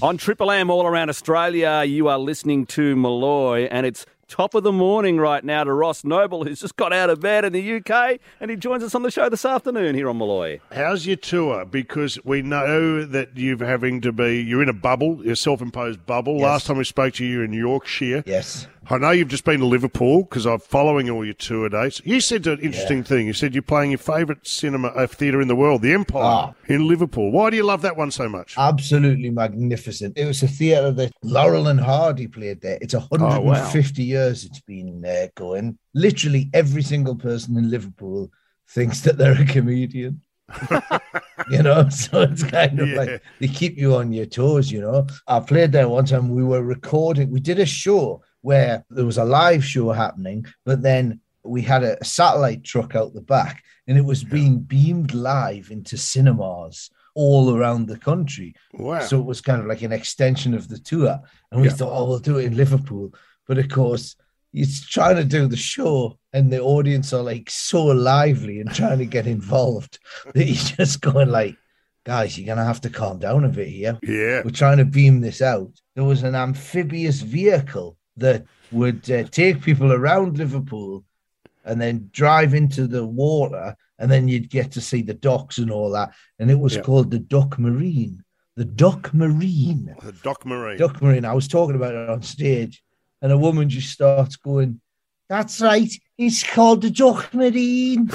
On Triple M all around Australia, you are listening to Molloy, and it's top of the morning right now to Ross Noble, who's just got out of bed in the UK, and he joins us on the show this afternoon here on Molloy. How's your tour? Because we know that you're having to be, you're in a bubble, a self imposed bubble. Yes. Last time we spoke to you, you were in Yorkshire. Yes. I know you've just been to Liverpool because I'm following all your tour dates. You said an interesting thing. You said you're playing your favourite cinema uh, theatre in the world, the Empire, Ah. in Liverpool. Why do you love that one so much? Absolutely magnificent. It was a theatre that Laurel and Hardy played there. It's 150 years it's been uh, going. Literally every single person in Liverpool thinks that they're a comedian. you know, so it's kind of Yeah. like they keep you on your toes, you know. I played there one time. We were recording, we did a show where there was a live show happening, but then we had a satellite truck out the back and it was being beamed live into cinemas all around the country. Wow. So it was kind of like an extension of the tour. And we Yeah. thought, oh, we'll do it in Liverpool. But of course, it's trying to do the show, and the audience are like so lively and trying to get involved that you're just going like, guys, you're gonna have to calm down a bit here. yeah. We're trying to beam this out. There was an amphibious vehicle that would uh, take people around Liverpool and then drive into the water, and then you'd get to see the docks and all that. And it was Yeah. called the Duck Marine. The Duck Marine. The Doc Marine. Duck Marine. I was talking about it on stage, and a woman just starts going, That's right, it's called the Duck Marine.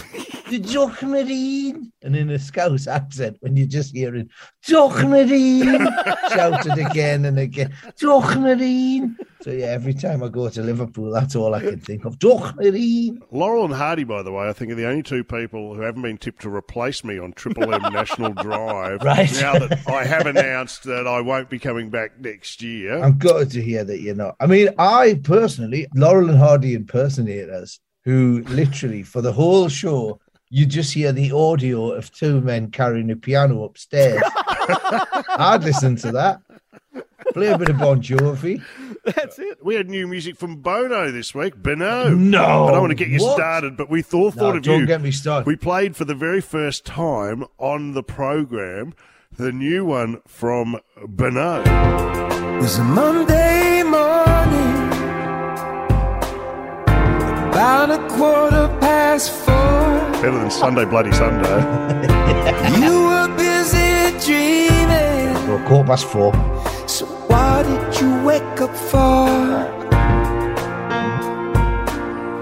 The Duck Marine. And in a Scouse accent, when you're just hearing Duck Marine shouted again and again, Duck Marine. So yeah, every time I go to Liverpool, that's all I can think of. Duck Laurel and Hardy, by the way, I think are the only two people who haven't been tipped to replace me on Triple M National Drive. Right. Now that I have announced that I won't be coming back next year. I'm gutted to hear that you're not. I mean, I personally, Laurel and Hardy impersonators who literally for the whole show, you just hear the audio of two men carrying a piano upstairs. I'd listen to that. Play a bit of Bon Jovi. That's it. we had new music from Bono this week. Bono. No, I don't want to get you what? started, but we thought, No, thought of don't you. get me started. We played for the very first time on the program the new one from Bono. It was a Monday morning, about a quarter past four. Better than Sunday Bloody Sunday. You were busy dreaming, Well, quarter past four. So what did you wake up for?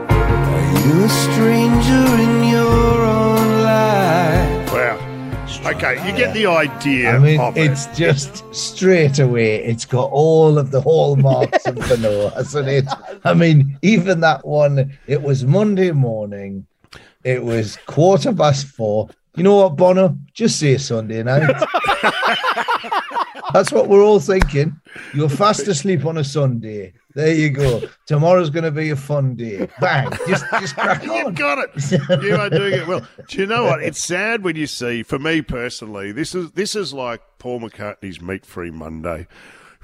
Are you a stranger in your own life? wow. Okay, you get the idea I mean, of it. it's just straight away. It's got all of the hallmarks of Bono, hasn't it? I mean, even that one. It was Monday morning. It was quarter past four. You know what, Bono? Just say Sunday night. That's what we're all thinking. You're fast asleep on a Sunday. There you go. Tomorrow's going to be a fun day. Bang! Just, just crack You on. got it. You are doing it well. Do you know what? It's sad when you see. For me personally, this is this is like Paul McCartney's Meat Free Monday.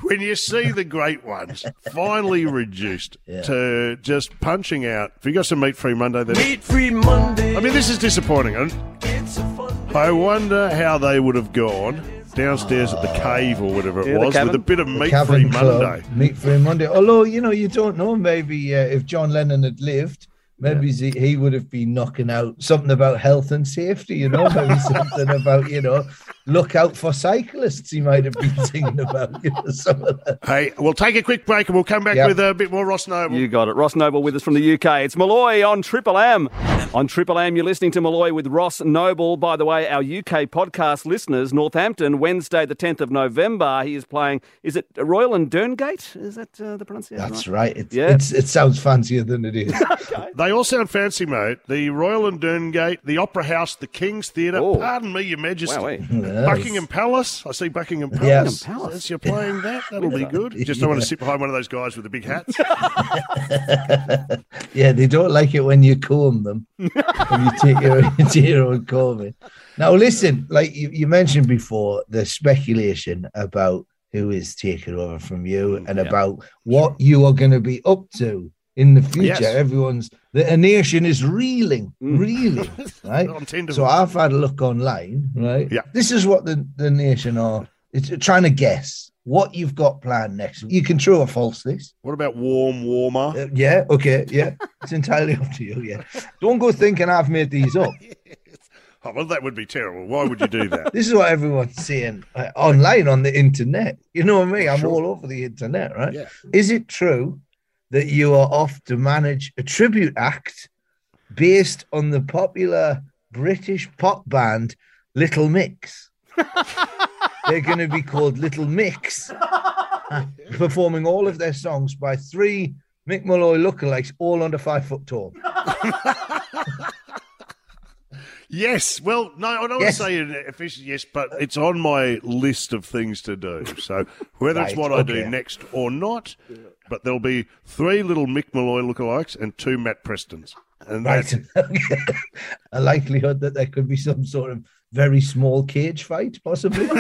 When you see the great ones finally reduced to just punching out. If you got some Meat Free Monday, then Meat free Monday. I mean, this is disappointing. And it's a fun I wonder how they would have gone downstairs at the cave or whatever it Yeah, was with a bit of meat free Monday. Meat Free Monday. Although you know, you don't know. Maybe uh, if John Lennon had lived, maybe he, he would have been knocking out something about health and safety. You know, maybe something about you know, look out for cyclists. He might have been singing about you know, some of that. Hey, we'll take a quick break and we'll come back Yep. with a bit more Ross Noble. You got it. Ross Noble with us from the UK. It's Molloy on Triple M. On Triple M, you're listening to Molloy with Ross Noble. By the way, our UK podcast listeners, Northampton, Wednesday, the 10th of November, he is playing, is it Royal and Derngate? Is that uh, the pronunciation? That's right. It's, Yeah. it's it sounds fancier than it is. They all sound fancy, mate. The Royal and Derngate, the Opera House, the King's Theatre. Oh. Pardon me, Your Majesty. Wowee. Buckingham Palace. I see Buckingham Palace. Yes. Palace. Since you're playing that, that'll be good. You just don't want to sit behind one of those guys with the big hats. yeah, they don't like it when you comb them. when you take your, take your own combing. Now, listen, like you, you mentioned before, the speculation about who is taking over from you mm, and about what you are going to be up to in the future. Yes. Everyone's the nation is reeling, reeling, right? So I've had a look online, right? Yeah. This is what the, the nation are it's trying to guess. what you've got planned next. You can true or false this. What about warm, warmer? Uh, yeah, okay, yeah. It's entirely up to you. Yeah, don't go thinking I've made these up. Oh, well, that would be terrible. Why would you do that? This is what everyone's saying uh, online on the internet. You know what I mean? I'm Sure. all over the internet, right? Yeah. Is it true that you are off to manage a tribute act based on the popular British pop band Little Mix? They're going to be called Little Mix, performing all of their songs by three Mick Molloy lookalikes, all under five foot tall. Yes. Well, no, I don't Yes. want to say an official yes, but it's on my list of things to do. So whether it's Right, what I do next or not, but there'll be three little Mick Molloy lookalikes and two Matt Prestons. And Right. a likelihood that there could be some sort of very small cage fight, possibly.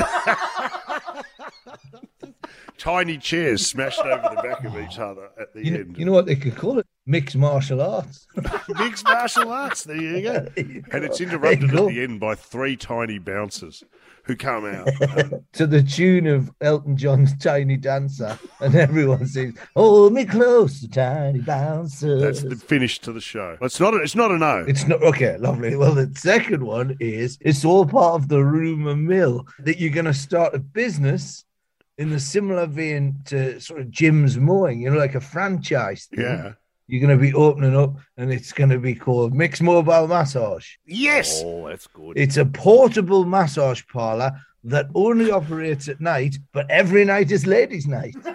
tiny chairs smashed over the back of each other at the You know, end. you know what they could call it? Mixed martial arts. Mixed martial arts. There you go. And it's interrupted you at the end by three tiny bouncers who come out. to the tune of Elton John's Tiny Dancer, and everyone sings, Hold me close, the tiny bouncers. That's the finish to the show. It's not. A, it's not a no. It's not okay, lovely. Well, the second one is it's all part of the rumor mill that you're going to start a business in the similar vein to sort of Jim's Mowing, you know, like a franchise. thing. yeah. You're going to be opening up, and it's going to be called Mixed Mobile Massage. Yes. Oh, that's good. It's a portable massage parlor that only operates at night, but every night is ladies' night.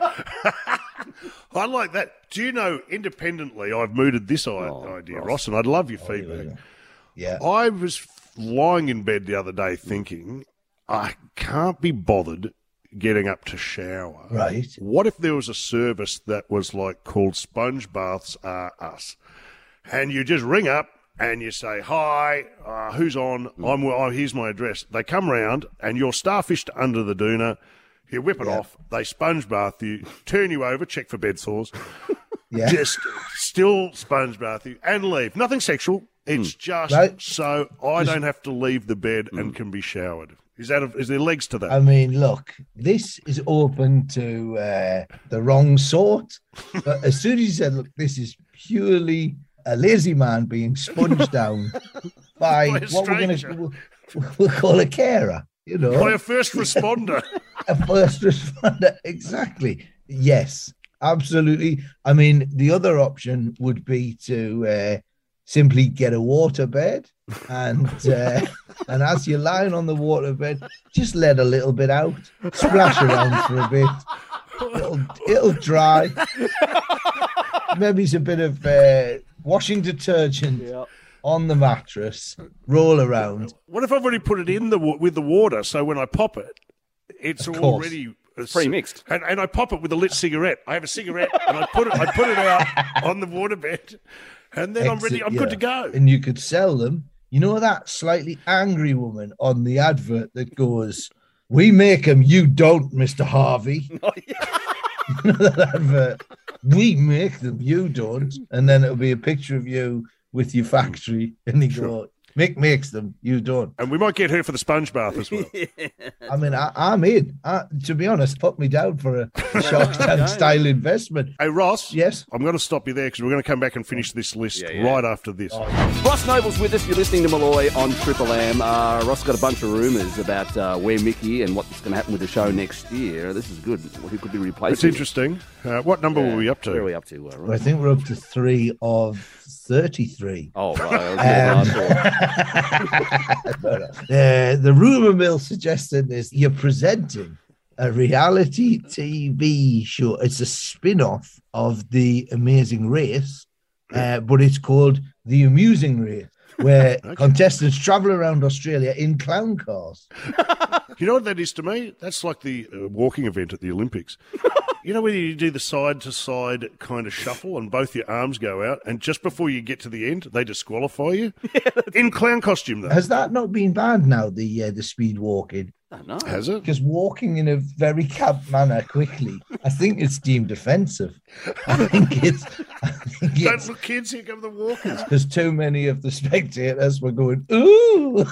I like that. Do you know, independently, I've mooted this Oh, idea, Ross. Ross, and I'd love your oh, feedback. Yeah. I was lying in bed the other day thinking, I can't be bothered getting up to shower. Right. What if there was a service that was like called Sponge Baths Are Us? And you just ring up and you say, Hi, uh, who's on? Hmm. I'm, oh, here's my address. They come round and you're starfished under the doona. You whip it off. They sponge bath you, turn you over, check for bed sores, Yeah. just still sponge bath you and leave. Nothing sexual. It's hmm. just Right. so I don't have to leave the bed and hmm. can be showered. Is that a, is there legs to that? I mean, look, this is open to uh, the wrong sort. But as soon as you said, look, this is purely a lazy man being sponged down by, By what we're going to we'll, we'll call a carer, you know, By a first responder. a first responder. Exactly. Yes, absolutely. I mean, the other option would be to uh, simply get a water bed and uh, and as you're lying on the water bed, just let a little bit out, splash around for a bit. It'll it'll dry. Maybe it's a bit of uh, washing detergent Yeah. on the mattress. Roll around. What if I've already put it in the with the water? So when I pop it, it's Of course. already uh, Pre-mixed. and, and I pop it with a lit cigarette. I have a cigarette and I put it. I put it out on the waterbed, and then I'm ready. I'm good to go. and you could sell them. You know that slightly angry woman on the advert that goes, "We make them, you don't, Mister Harvey." You know that advert? We make them, you don't, and then it'll be a picture of you with your factory, and they go, "Mick makes them, you don't." And we might get her for the sponge bath as well. I mean, I, I'm in. I, to be honest, put me down for a Shark Tank style investment. hey Ross, Yes. I'm going to stop you there because we're going to come back and finish this list Yeah, yeah. right after this. Ross Noble's with us. You're listening to Molloy on Triple M. Uh, Ross got a bunch of rumours about uh, where Mickey and what's going to happen with the show next year. This is good. Who could be replaced? It's interesting. Uh, what number were we up Where are to? we up to, uh, I think we're up to three of thirty-three. Oh, right. I was more than I thought. No, no. Uh, the rumor mill suggested is you're presenting a reality TV show. It's a spin off of The Amazing Race, uh, but it's called The Amusing Race, where contestants travel around Australia in clown cars. You know what that is to me? That's like the uh, walking event at the Olympics. you know when you do the side to side kind of shuffle and both your arms go out, and just before you get to the end, they disqualify you in clown costume. Though Has that not been banned now? The uh, the speed walking I has it? because walking in a very camp manner quickly, I think it's deemed offensive. I think it's. I think Don't it's look, kids! Here come the walkers. because too many of the spectators were going, ooh.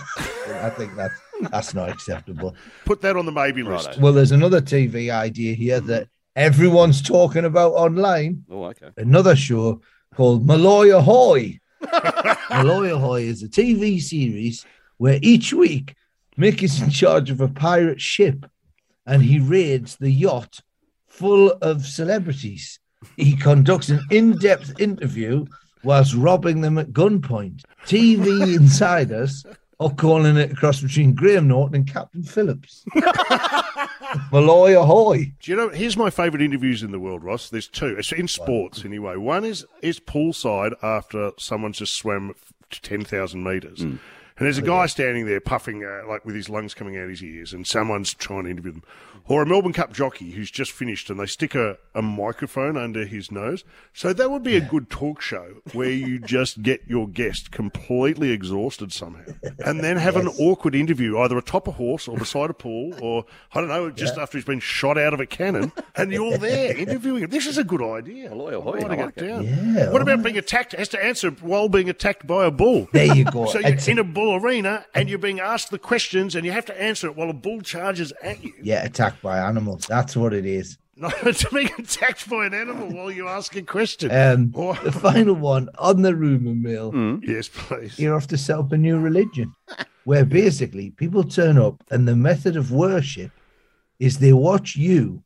I think that's That's not acceptable. Put that on the maybe list. Righto. Well, there's another TV idea here that everyone's talking about online. Oh, okay. Another show called Molloy Ahoy. Molloy Ahoy is a TV series where each week Mick is in charge of a pirate ship and he raids the yacht full of celebrities. He conducts an in depth interview whilst robbing them at gunpoint. TV insiders are calling it a cross between Graham Norton and Captain Phillips. Molloy Ahoy. Do you know? Here's my favourite interviews in the world, Ross. There's two. It's in sports anyway. One is is poolside after someone's just swam ten thousand metres. Mm. And there's a guy standing there puffing, uh, like with his lungs coming out of his ears, and someone's trying to interview them. Or a Melbourne Cup jockey who's just finished and they stick a, a microphone under his nose. So that would be a good talk show where you just get your guest completely exhausted somehow and then have an awkward interview, either atop a horse or beside a pool or, I don't know, just after he's been shot out of a cannon and you're there interviewing him. This is a good idea. Molloy Ahoy, I'm writing I like it it. down. Yeah, What about being attacked? Has to answer while being attacked by a bull. There you go. So you're in a bull arena and you're being asked the questions and you have to answer it while a bull charges at you. yeah, attacked by animals. That's what it is. Not to be attacked by an animal while you ask a question. Um, Or- the final one on the rumor mill. yes, please. You're off to set up a new religion where basically people turn up and the method of worship is they watch you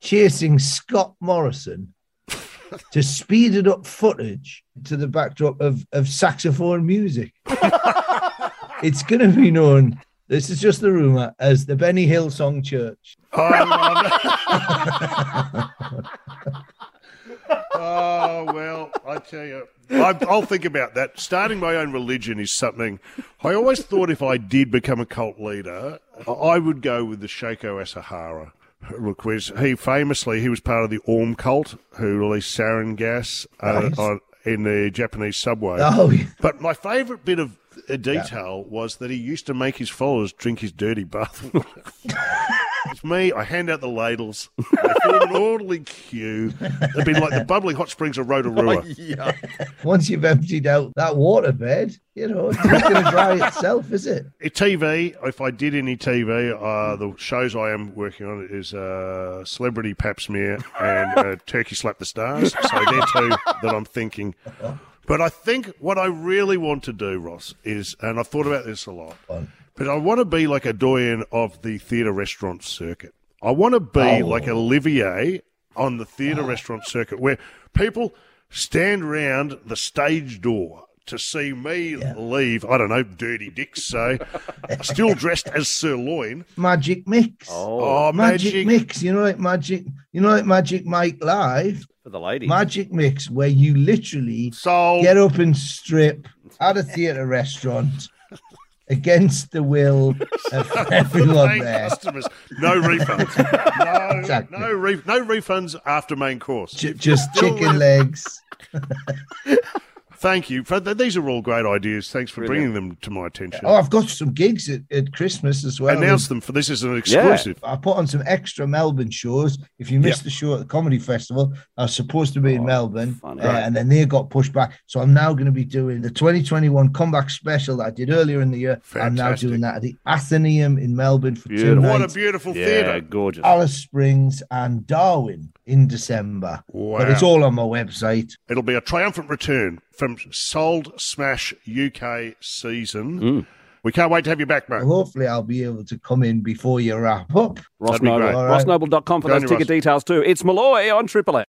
chasing Scott Morrison to speed it up footage to the backdrop of, of saxophone music. it's going to be known, this is just the rumor, as the Benny Hill Song Church. Oh, well, I tell you, I, I'll think about that. Starting my own religion is something I always thought if I did become a cult leader, I would go with the Shoko Asahara. Was- he famously he was part of the Aum cult who released sarin gas uh, Nice. on, in the Japanese subway. Oh, yeah. But my favourite bit of uh, detail was that he used to make his followers drink his dirty bath it's me. I hand out the ladles. They form an orderly queue. They'd be like the bubbling hot springs of Rotorua. yeah. once you've emptied out that water bed, you know, it's not going to dry itself, is it? TV, if I did any TV, uh, the shows I am working on is uh, Celebrity Pap Smear and uh, Turkey Slap the Stars. So they're two that I'm thinking. But I think what I really want to do, Ross, is, and I've thought about this a lot, Fun. but I want to be like a doyen of the theatre restaurant circuit. I want to be Oh. like Olivier on the theatre restaurant circuit where people stand round the stage door to see me leave, I don't know, dirty dicks, say, still dressed as sirloin. Magic Mix. Oh, Oh, Magic, magic. Mix, you know, like Magic, you know, like Magic Mike Live, for the ladies. Magic Mix, where you literally So, get up and strip at a theatre restaurant against the will of everyone there. customers, no refunds. No, Exactly. no, re- no refunds after main course. Ju- Just Still chicken legs. Thank you. For, these are all great ideas. Thanks for Brilliant. bringing them to my attention. Oh, I've got some gigs at, at Christmas as well. Announce them for this is an exclusive. I put on some extra Melbourne shows. If you missed Yep. the show at the Comedy Festival, I was supposed to be in Oh, Melbourne, uh, and then they got pushed back. So I'm now going to be doing the 2021 comeback special that I did earlier in the year. I'm now doing that at the Athenaeum in Melbourne for two Beautiful. What a nights. beautiful yeah, theatre. gorgeous. Alice Springs and Darwin in December. Wow. But it's all on my website. It'll be a triumphant return from Sold Smash UK season. Mm. We can't wait to have you back, mate. Hopefully, I'll be able to come in before you wrap up. Ross Noble. great. All right. RossNoble.com for Go those ticket Ross. details too. It's Molloy on Triple M.